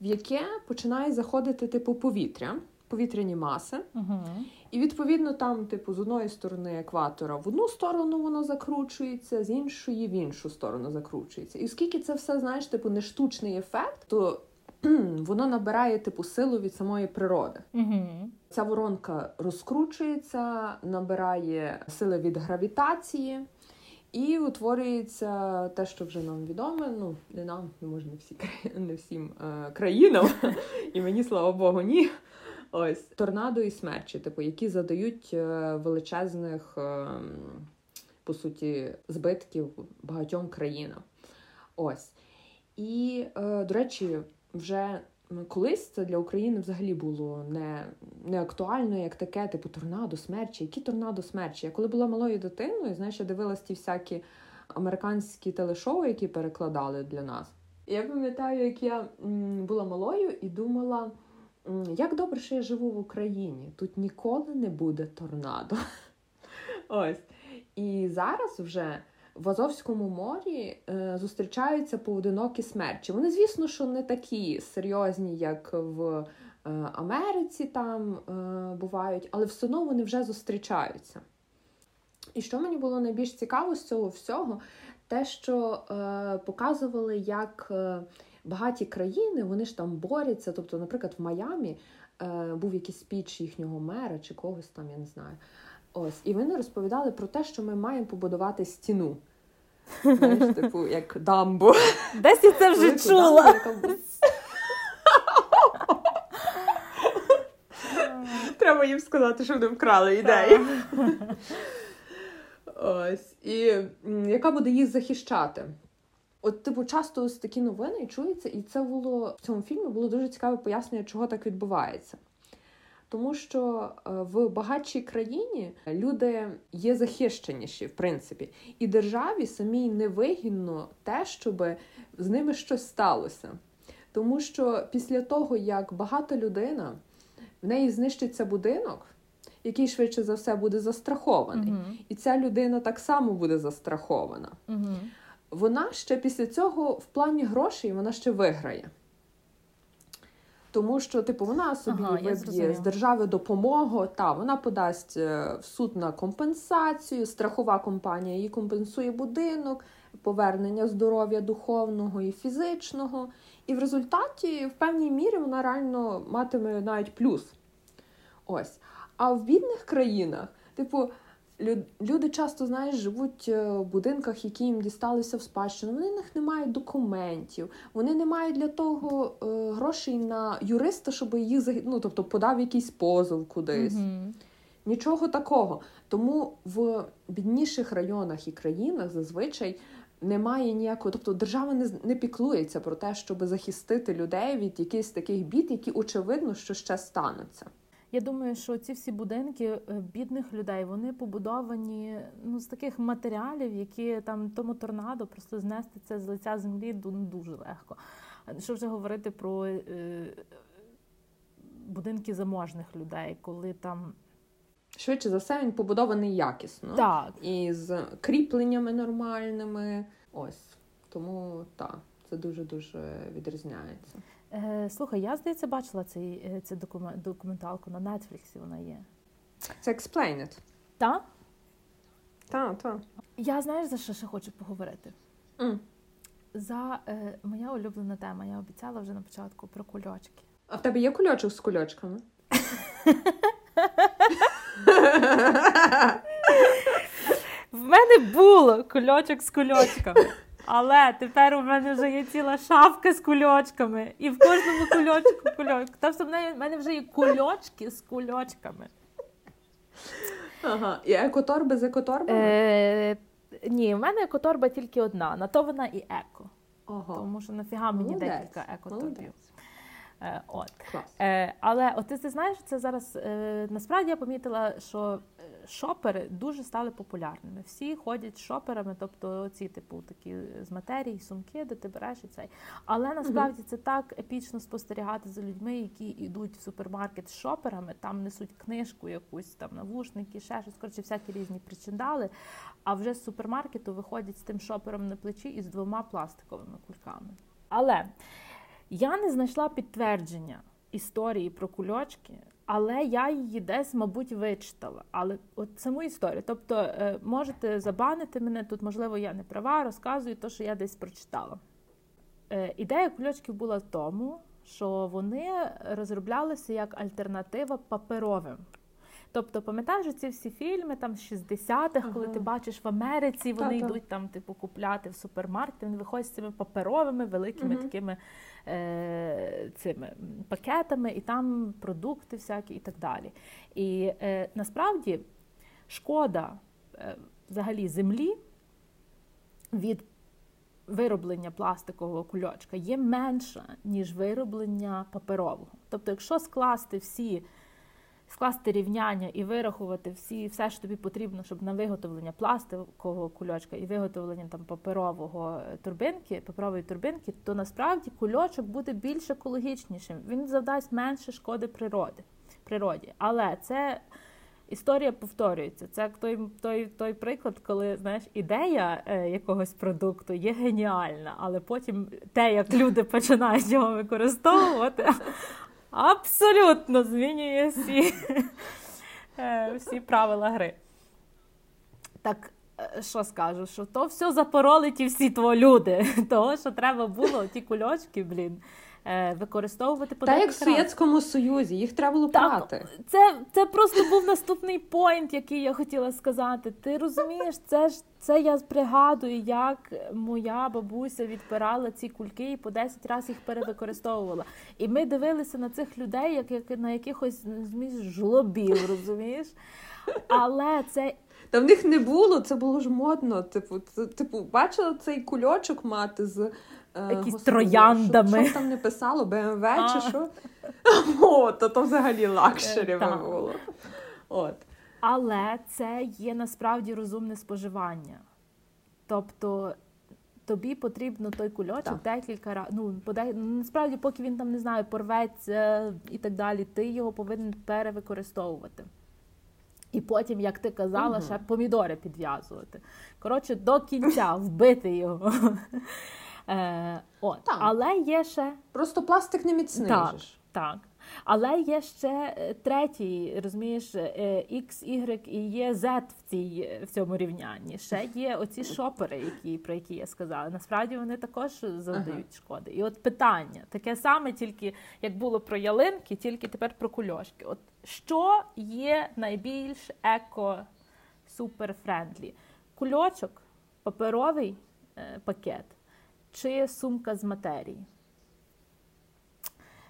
в яке починає заходити типу повітря, повітряні маси. Угу. І відповідно там, типу, з одної сторони екватора в одну сторону воно закручується, з іншої в іншу сторону закручується. І оскільки це все, знаєш, типу, не штучний ефект, то воно набирає типу силу від самої природи. Угу. Ця воронка розкручується, набирає сили від гравітації. І утворюється те, що вже нам відоме. Ну не нам, не може не всі не всім е, країнам, і мені слава Богу, ні. Ось торнадо і смерчі, типу, які задають е, величезних, е, по суті, збитків багатьом країнам. Ось. І, е, до речі, вже колись це для України взагалі було не, не актуально, як таке, типу торнадо, смерчі. Які торнадо смерчі? Я коли була малою дитиною, знаєш, я дивилась ті всякі американські телешоу, які перекладали для нас. Я пам'ятаю, як я була малою і думала, як добре, що я живу в Україні. Тут ніколи не буде торнадо. Ось. І зараз вже в Азовському морі е, зустрічаються поодинокі смерчі. Вони, звісно, що не такі серйозні, як в е, Америці там е, бувають, але все одно вони вже зустрічаються. І що мені було найбільш цікаво з цього всього, те, що е, показували, як е, багаті країни вони ж там борються. Тобто, наприклад, в Майамі е, був якийсь спіч їхнього мера чи когось там, я не знаю. Ось, і вони розповідали про те, що ми маємо побудувати стіну. Знаєш, типу, як дамбу. Десь я це вже Велику чула. дамбу, яка Треба їм сказати, що вони вкрали ідею. Ось. І яка буде їх захищати? От, типу, часто ось такі новини чуються, і це було в цьому фільмі було дуже цікаве пояснення, чого так відбувається. Тому що е, в багатшій країні люди є захищеніші, в принципі, і державі самій невигідно те, щоб з ними щось сталося. Тому що після того, як багата людина, в неї знищиться будинок, який швидше за все буде застрахований, Мгм. і ця людина так само буде застрахована. Мгм. Вона ще після цього в плані грошей вона ще виграє. Тому що, типу, вона собі Ага, виб'є з держави допомогу, та вона подасть е, в суд на компенсацію, страхова компанія їй компенсує будинок, повернення здоров'я духовного і фізичного. І в результаті, в певній мірі, вона реально матиме навіть плюс. Ось. А в бідних країнах, типу, люди часто, знаєш, живуть е, в будинках, які їм дісталися в спадщину. Вони в них не мають документів, вони не мають для того е, грошей на юриста, щоб їх ну, тобто подав якийсь позов кудись. Мгм. Нічого такого. Тому в бідніших районах і країнах зазвичай немає ніякого, тобто держава не, не піклується про те, щоб захистити людей від якихось таких бід, які очевидно, що ще стануться. Я думаю, що ці всі будинки е, бідних людей вони побудовані ну з таких матеріалів, які там тому торнадо просто знести це з лиця землі дуже легко. Що вже говорити про е, будинки заможних людей, коли там Швидше за все, він побудований якісно. так. І з кріпленнями нормальними. Ось. Тому так, це дуже-дуже відрізняється. Е, слухай, я здається бачила цей, е, цю документалку на Нетфліксі. Вона є. Це explain it. Та? Так, так. Я знаєш за що ще хочу поговорити? М. За е, моя улюблена тема. Я обіцяла вже на початку про кульочки. А в тебе є кульочок з кульочками? В мене було кульочок з кульочками. Але тепер у мене вже є ціла шафка з кульочками. І в кожному кульочку кульочок. Тобто в мене вже є кульочки з кульочками. Ага. І екоторби з екоторбами? Е, Ні, в мене екоторба тільки одна, на то вона і еко. Ого. Тому що нафіга мені Молодець. декілька екоторбів. Молодець. Е, от. Клас. Е, але от ти, ти знаєш, це зараз е, насправді я помітила, що шопери дуже стали популярними. Всі ходять з шоперами, тобто ці типу такі з матерії, сумки, де ти береш і цей. Але насправді це так епічно спостерігати за людьми, які йдуть в супермаркет з шоперами, там несуть книжку, якусь там навушники, ще щось, коротше, всякі різні причиндали. А вже з супермаркету виходять з тим шопером на плечі і з двома пластиковими кульками. Але я не знайшла підтвердження історії про кульочки, але я її десь, мабуть, вичитала. Але от саму історію. Тобто, е, можете забанити мене тут, можливо, я не права, розказую те, що я десь прочитала. Е, Ідея кульочків була в тому, що вони розроблялися як альтернатива паперовим. Тобто, пам'ятаєш ці всі фільми там з 60-х, коли Ага. ти бачиш в Америці, вони Та-та. йдуть там, типу, купляти в супермаркеті, вони виходять з цими паперовими великими Мгм. такими е, цими пакетами, і там продукти всякі і так далі. І е, насправді шкода е, взагалі землі від вироблення пластикового кульочка є менша, ніж вироблення паперового. Тобто, якщо скласти всі, скласти рівняння і вирахувати всі, все, що тобі потрібно, щоб на виготовлення пластикового кульочка і виготовлення там паперового е, турбинки, паперової турбинки, то насправді кульочок буде більш екологічнішим. Він завдасть менше шкоди природи, природі. Але це історія повторюється. Це той, той, той приклад, коли знаєш, ідея е, якогось продукту є геніальна, але потім те, як люди починають його використовувати, абсолютно змінює всі, е, всі правила гри. Так. е, Що скажу, що то все запороли ті всі твої люди. Того, що треба було ті кульочки, блін, використовувати по Та як в. Совєтському Союзі, їх треба було Так, прати. Це, це просто був наступний поінт, який я хотіла сказати. Ти розумієш, це ж це я пригадую, як моя бабуся відпирала ці кульки і по 10 разів їх перевикористовувала. І ми дивилися на цих людей, як, як на якихось жлобів, розумієш? Але це Та в них не було, це було ж модно. Типу, це, типу, бачила цей кульочок мати з е, Якісь господи, трояндами. Що, що там не писало, БМВ чи що? О, то то взагалі luxury Е, було. От. Але це є насправді розумне споживання. Тобто тобі потрібно той кульочок Так. декілька разів. Ну, ну, насправді, поки він там не знаю, порветься і так далі, ти його повинен перевикористовувати. І потім, як ти казала, Мгм. ще помідори підв'язувати. Коротше, до кінця вбити його. Е, от. Так. Але є ще Просто пластик не міцний. Так. ж. так. Але є ще е, третій, розумієш, е, X, Y і є Z в, цій, в цьому рівнянні. Ще є оці шопери, які, про які я сказала. Насправді вони також завдають шкоди. І от питання таке саме, тільки як було про ялинки, тільки тепер про кульошки. От що є найбільш еко супер friendly? Кульочок, паперовий е, пакет чи сумка з матерії?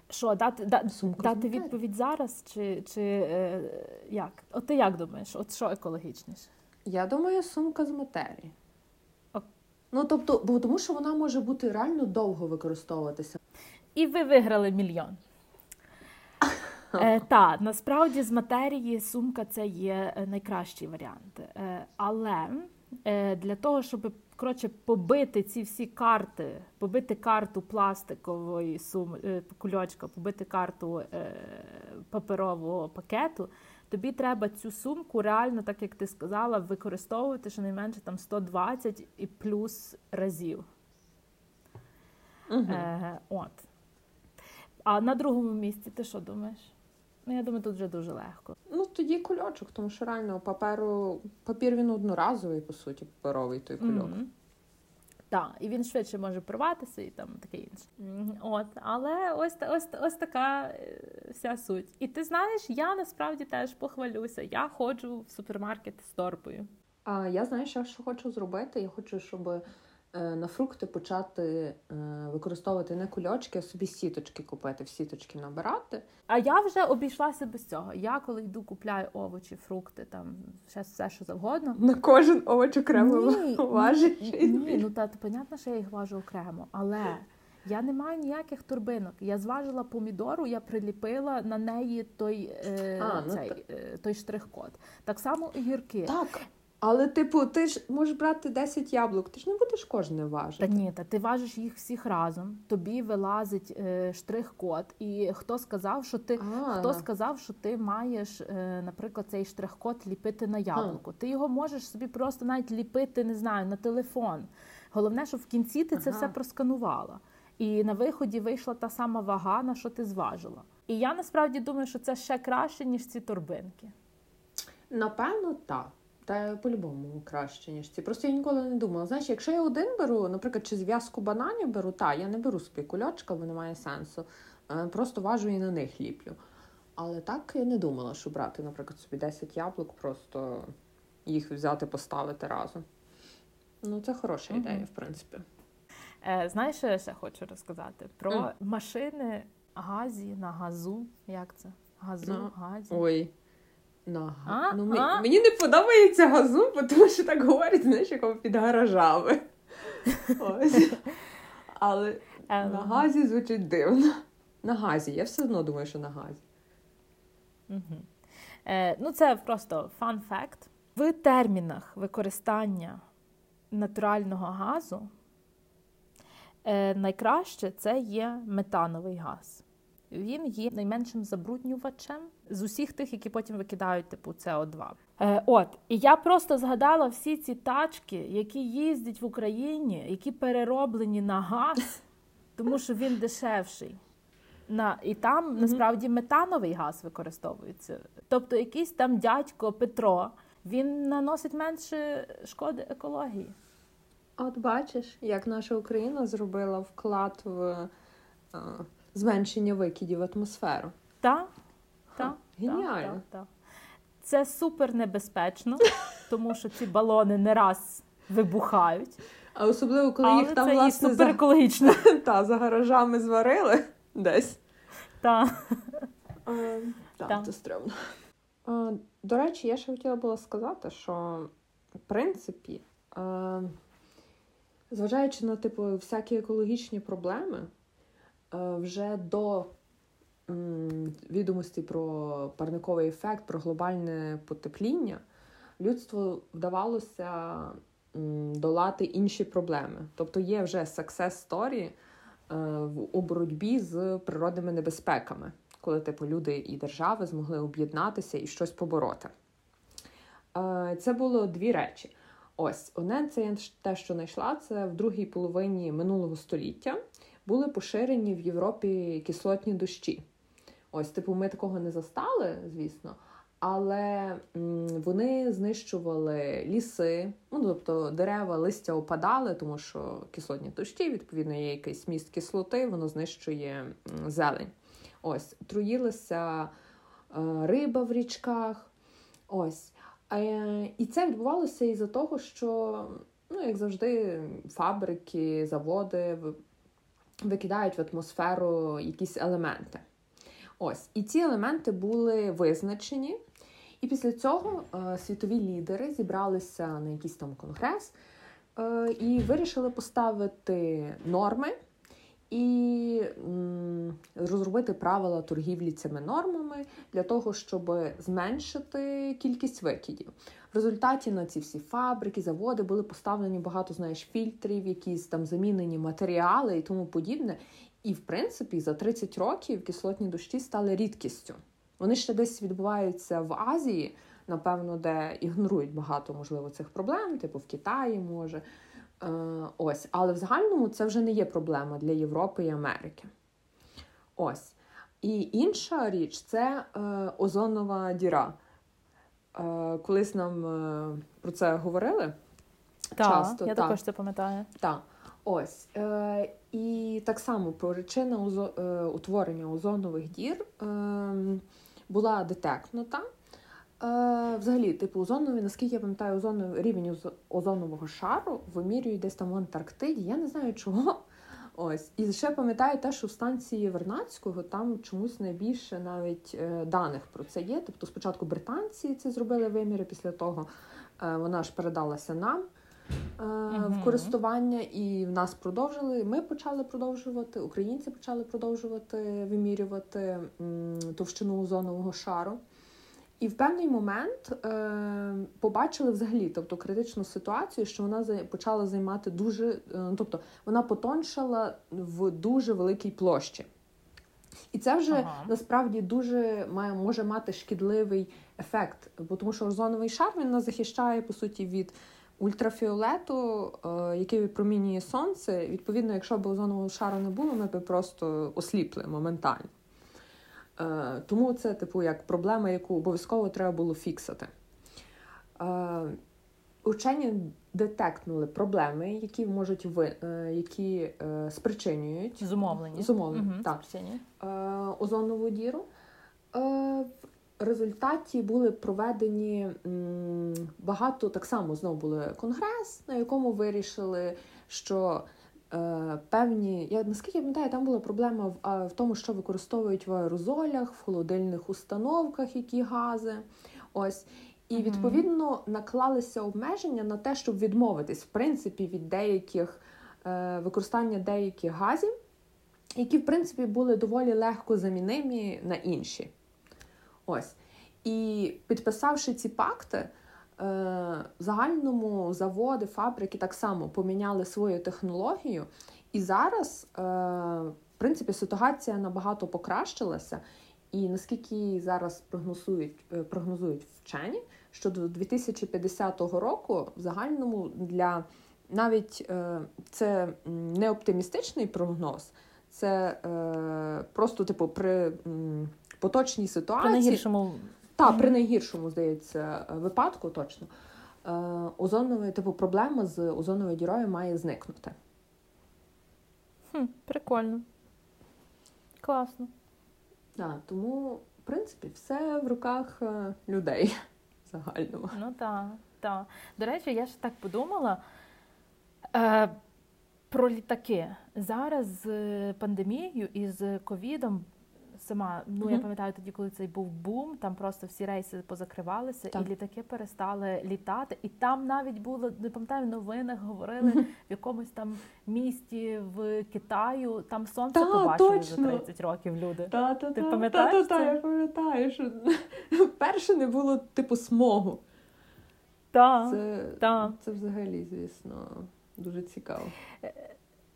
Що, дати, да, Сумка дати відповідь зараз, чи, чи е, як? От ти як думаєш, от що екологічніше? Я думаю, сумка з матерії. Ok. Ну, тобто, бо тому що вона може бути реально довго використовуватися. І ви виграли мільйон. Е, та, насправді з матерії сумка це є е, найкращий варіант. Е, але е, для того, щоб коротше, побити ці всі карти, побити карту пластикової сум, е, кульочка, побити карту е, паперового пакету, тобі треба цю сумку реально, так як ти сказала, використовувати щонайменше там 120 і плюс разів. Угу. Е, от. А на другому місці ти що думаєш? Ну, я думаю, тут вже дуже легко. Ну, тоді кульочок, тому що реально паперу, папір він одноразовий, по суті, паперовий той кульок. Мгм. Так, і він швидше може порватися і там таке інше. От, але ось ось ось така е, вся суть. І ти знаєш, я насправді теж похвалюся. Я ходжу в супермаркет з торбою. А я знаю, що хочу зробити. Я хочу, щоб на фрукти почати е, використовувати не кульочки, а собі сіточки купити, в сіточки набирати. А я вже обійшлася без цього. Я коли йду, купляю овочі, фрукти, там все, все що завгодно. На кожен овоч окремо важить. Ні, ні, ну та понятно, що я їх важу окремо, але. Я не маю ніяких турбинок. Я зважила помідору, я приліпила на неї той е, а, ну цей, е, той штрих-код. Так само і гірки. Так, але, типу, ти ж можеш брати 10 яблук, ти ж не будеш кожне важити. Та ні, та ти важиш їх всіх разом. Тобі вилазить е, штрих-код. І хто сказав, що ти а. хто сказав, що ти маєш, е, наприклад, цей штрих-код ліпити на яблуко? А. Ти його можеш собі просто навіть ліпити, не знаю, на телефон. Головне, щоб в кінці ти ага. це все просканувала. І на виході вийшла та сама вага, на що ти зважила. І я насправді думаю, що це ще краще, ніж ці торбинки. Напевно, так. Та по-любому краще, ніж ці. Просто я ніколи не думала. Знаєш, якщо я один беру, наприклад, чи зв'язку бананів беру, та я не беру собі кульочка, бо немає сенсу. Е, просто важу і на них ліплю. Але так я не думала, що брати, наприклад, собі 10 яблук, просто їх взяти, поставити разом. Ну, це хороша угу. ідея, в принципі. Е, Знаєш, що я ще хочу розказати? Про mm. машини газі на газу. Як це? Газу, no. газі. Ой. На а? Ну, а? Мені не подобається газу, тому що так говорять, знаєш, як під гаражами. Ось. Але ем. на газі звучить дивно. На газі. Я все одно думаю, що на газі. Угу. Е, Ну, це просто fact. В термінах використання натурального газу е, найкраще це є метановий газ. Він є найменшим забруднювачем з усіх тих, які потім викидають типу СО2. Е, От і я просто згадала всі ці тачки, які їздять в Україні, які перероблені на газ, тому що він дешевший. На і там mm-hmm. насправді метановий газ використовується. Тобто, якийсь там дядько Петро він наносить менше шкоди екології. От бачиш, як наша Україна зробила вклад в зменшення викидів в атмосферу. Так. Та, Геніально. Та, та, Це супер небезпечно, тому що ці балони не раз вибухають. А особливо, коли Але їх там це власне супер екологічно. За... Та, за гаражами зварили десь. Так. Так, це стрьомно. До речі, я ще хотіла було сказати, що в принципі, зважаючи на типу всякі екологічні проблеми, вже до відомості про парниковий ефект, про глобальне потепління, людству вдавалося долати інші проблеми. Тобто є вже success story е, у боротьбі з природними небезпеками, коли типу люди і держави змогли об'єднатися і щось побороти. Е, це було дві речі. Ось одне це те, що знайшла, це в другій половині минулого століття були поширені в Європі кислотні дощі. Ось, типу, ми такого не застали, звісно, але вони знищували ліси, ну тобто дерева, листя опадали, тому що кислотні дощі, відповідно, є якийсь міст кислоти, воно знищує зелень. Ось, труїлася е, риба в річках. Ось. Е, і це відбувалося із-за того, що, ну, як завжди, фабрики, заводи викидають в атмосферу якісь елементи. Ось, і ці елементи були визначені. І після цього е, світові лідери зібралися на якийсь там конгрес е, і вирішили поставити норми і м, розробити правила торгівлі цими нормами для того, щоб зменшити кількість викидів. В результаті на ці всі фабрики, заводи були поставлені багато знаєш, фільтрів, якісь там замінені матеріали і тому подібне. І, в принципі, за 30 років кислотні дощі стали рідкістю. Вони ще десь відбуваються в Азії, напевно, де ігнорують багато, можливо, цих проблем, типу в Китаї може. Е, ось, Але в загальному це вже не є проблема для Європи і Америки. Ось. І інша річ це е, озонова діра. Е, Колись нам е, про це говорили. Так, часто. Я та. також це пам'ятаю. Так. Ось е, і так само причина озо, е, утворення озонових дір е, була детектнута. Е, взагалі, типу, озонові, наскільки я пам'ятаю, озоновий рівень озонового шару вимірюють десь там в Антарктиді. Я не знаю чого. Ось і ще пам'ятаю те, що в станції Вернадського там чомусь найбільше навіть е, даних про це є. Тобто, спочатку британці це зробили виміри, після того е, вона ж передалася нам е, в користування, і в нас продовжили. Ми почали продовжувати, українці почали продовжувати вимірювати товщину озонового шару. І в певний момент е, побачили взагалі, тобто критичну ситуацію, що вона почала займати дуже, е, тобто вона потоншала в дуже великій площі. І це вже ага. насправді дуже має може мати шкідливий ефект, бо тому що озоновий шар він нас захищає по суті від ультрафіолету, е, який випромінює сонце. Відповідно, якщо б озонового шару не було, ми б просто осліпли моментально. Е, тому це, типу, як проблема, яку обов'язково треба було фіксити. Е, учені детектнули проблеми, які можуть ви, е, які спричинюють зумовлені зумовлені, угу, так, озонову діру. В результаті були проведені багато так само знову були конгрес, на якому вирішили, що певні, я наскільки я пам'ятаю, там була проблема в, в тому, що використовують в аерозолях, в холодильних установках, які гази. Ось. І відповідно наклалися обмеження на те, щоб відмовитись в принципі від деяких е, використання деяких газів, які в принципі були доволі легко замінимі на інші. Ось. І підписавши ці пакти, Е, в загальному заводи, фабрики так само поміняли свою технологію, і зараз, е, в принципі, ситуація набагато покращилася. І наскільки зараз прогнозують е, прогнозують вчені, що до 2050 року в загальному для навіть це не оптимістичний прогноз, це просто типу при поточній ситуації. При найгіршому так, при найгіршому, здається, випадку точно. Е, озоновий, типу, проблема з озоновою дірою має зникнути. Хм, Прикольно. Класно. Так, Тому, в принципі, все в руках е, людей загальному. Ну так, так. До речі, я ж так подумала. Е, Про літаки зараз з пандемією і з ковідом сама. Ну mm-hmm. я пам'ятаю тоді, коли цей був бум, там просто всі рейси позакривалися, так. і літаки перестали літати. І там навіть було не пам'ятаю, в новинах говорили mm-hmm. в якомусь там місті в Китаю. Там сонце та, побачили точно. за 30 років. Люди та, та, ти пам'ятаєш? Та, та, та, я пам'ятаю, що перше не було типу смогу. Так, це, та. це взагалі, звісно, дуже цікаво.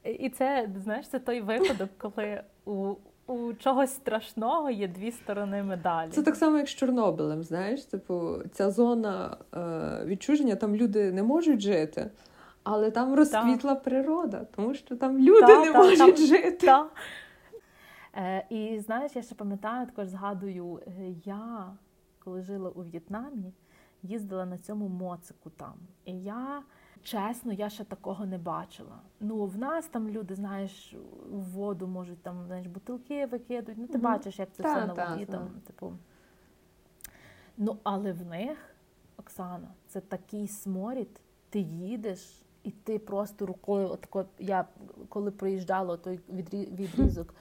І це знаєш, це той випадок, коли у у чогось страшного є дві сторони медалі. Це так само, як з Чорнобилем. Знаєш, типу, ця зона е, відчуження, там люди не можуть жити, але там розквітла природа, тому що там люди та, не та, можуть жити. Е, І знаєш, я ще пам'ятаю, також згадую, е, я коли жила у В'єтнамі, їздила на цьому моцику там. І я чесно, я ще такого не бачила. Ну, в нас там люди, знаєш, у воду можуть там знаєш, бутилки викидують. Ну, ти угу. бачиш, як це та, все на воді. Та, там, типу. Ну, але в них, Оксана, це такий сморід, ти їдеш. І ти просто рукою, от я коли проїжджала той відрізок,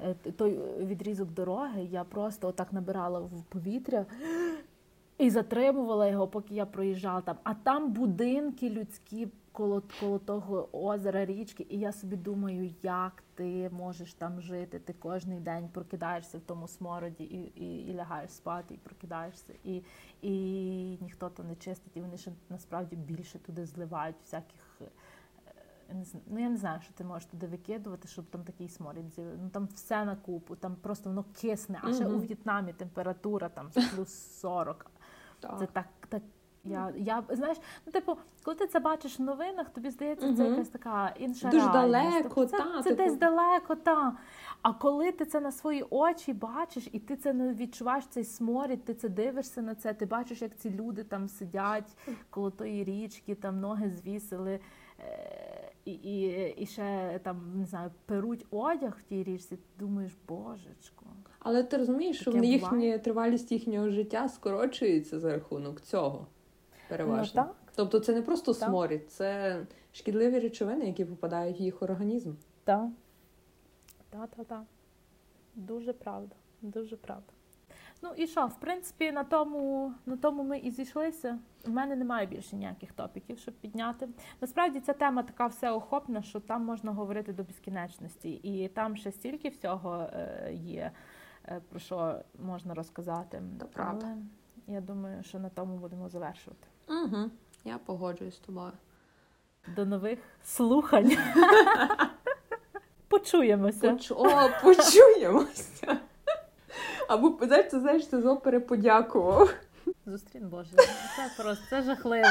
е, той відрізок дороги, я просто отак набирала в повітря і затримувала його, поки я проїжджала там. А там будинки людські коло коло того озера, річки. І я собі думаю, як ти можеш там жити. Ти кожен день прокидаєшся в тому смороді і і, і лягаєш спати, і прокидаєшся, і і ніхто то не чистить, і вони ще насправді більше туди зливають всяких. Е, ну, я не знаю, що ти можеш туди викидувати, щоб там такий сморід з'явився. Ну там все на купу, там просто воно кисне. А ще mm-hmm. у В'єтнамі температура там плюс 40. Так. Це так, так. Я я знаєш, ну типу, коли ти це бачиш в новинах, тобі здається, угу. це якась така інша Дуже реальність. далеко, тобто, це, та, це типу... десь далеко, та. А коли ти це на свої очі бачиш, і ти це не відчуваєш цей сморід, ти це дивишся на це, ти бачиш, як ці люди там сидять коло тої річки, там ноги звісили. Е, і і, і ще там не знаю, перуть одяг в тій річці, ти думаєш, божечко. Але ти розумієш, що їхня тривалість їхнього життя скорочується за рахунок цього. Переважно. Ну, так. Тобто це не просто так. сморід, це шкідливі речовини, які попадають в їх організм. Так. Так. Дуже правда. Дуже правда. Ну і що, в принципі, на тому на тому ми і зійшлися. У мене немає більше ніяких топіків, щоб підняти. Насправді ця тема така всеохопна, що там можна говорити до безкінечності, і там ще стільки всього е, є, е, про що можна розказати. То правда. Але я думаю, що на тому будемо завершувати. Угу. Я погоджуюсь з тобою. До нових слухань. Почуємося. Поч... О, почуємося. Або знаєш, це знаєш, це з опери подякував. Зустрін Боже, це просто це жахливо.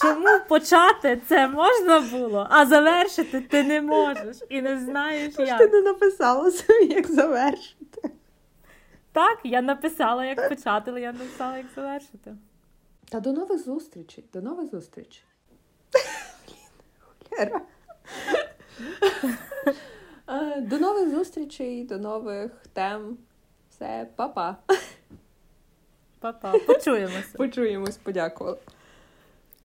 Чому почати це можна було, а завершити ти не можеш і не знаєш як. Ти не написала собі, як завершити. Так, я написала, як почати, але я написала, як завершити. Та до нових зустрічей. До нових зустрічей. До нових зустрічей, до нових тем. Все, па-па. Па-па. Почуємося. Почуємось, подякувала.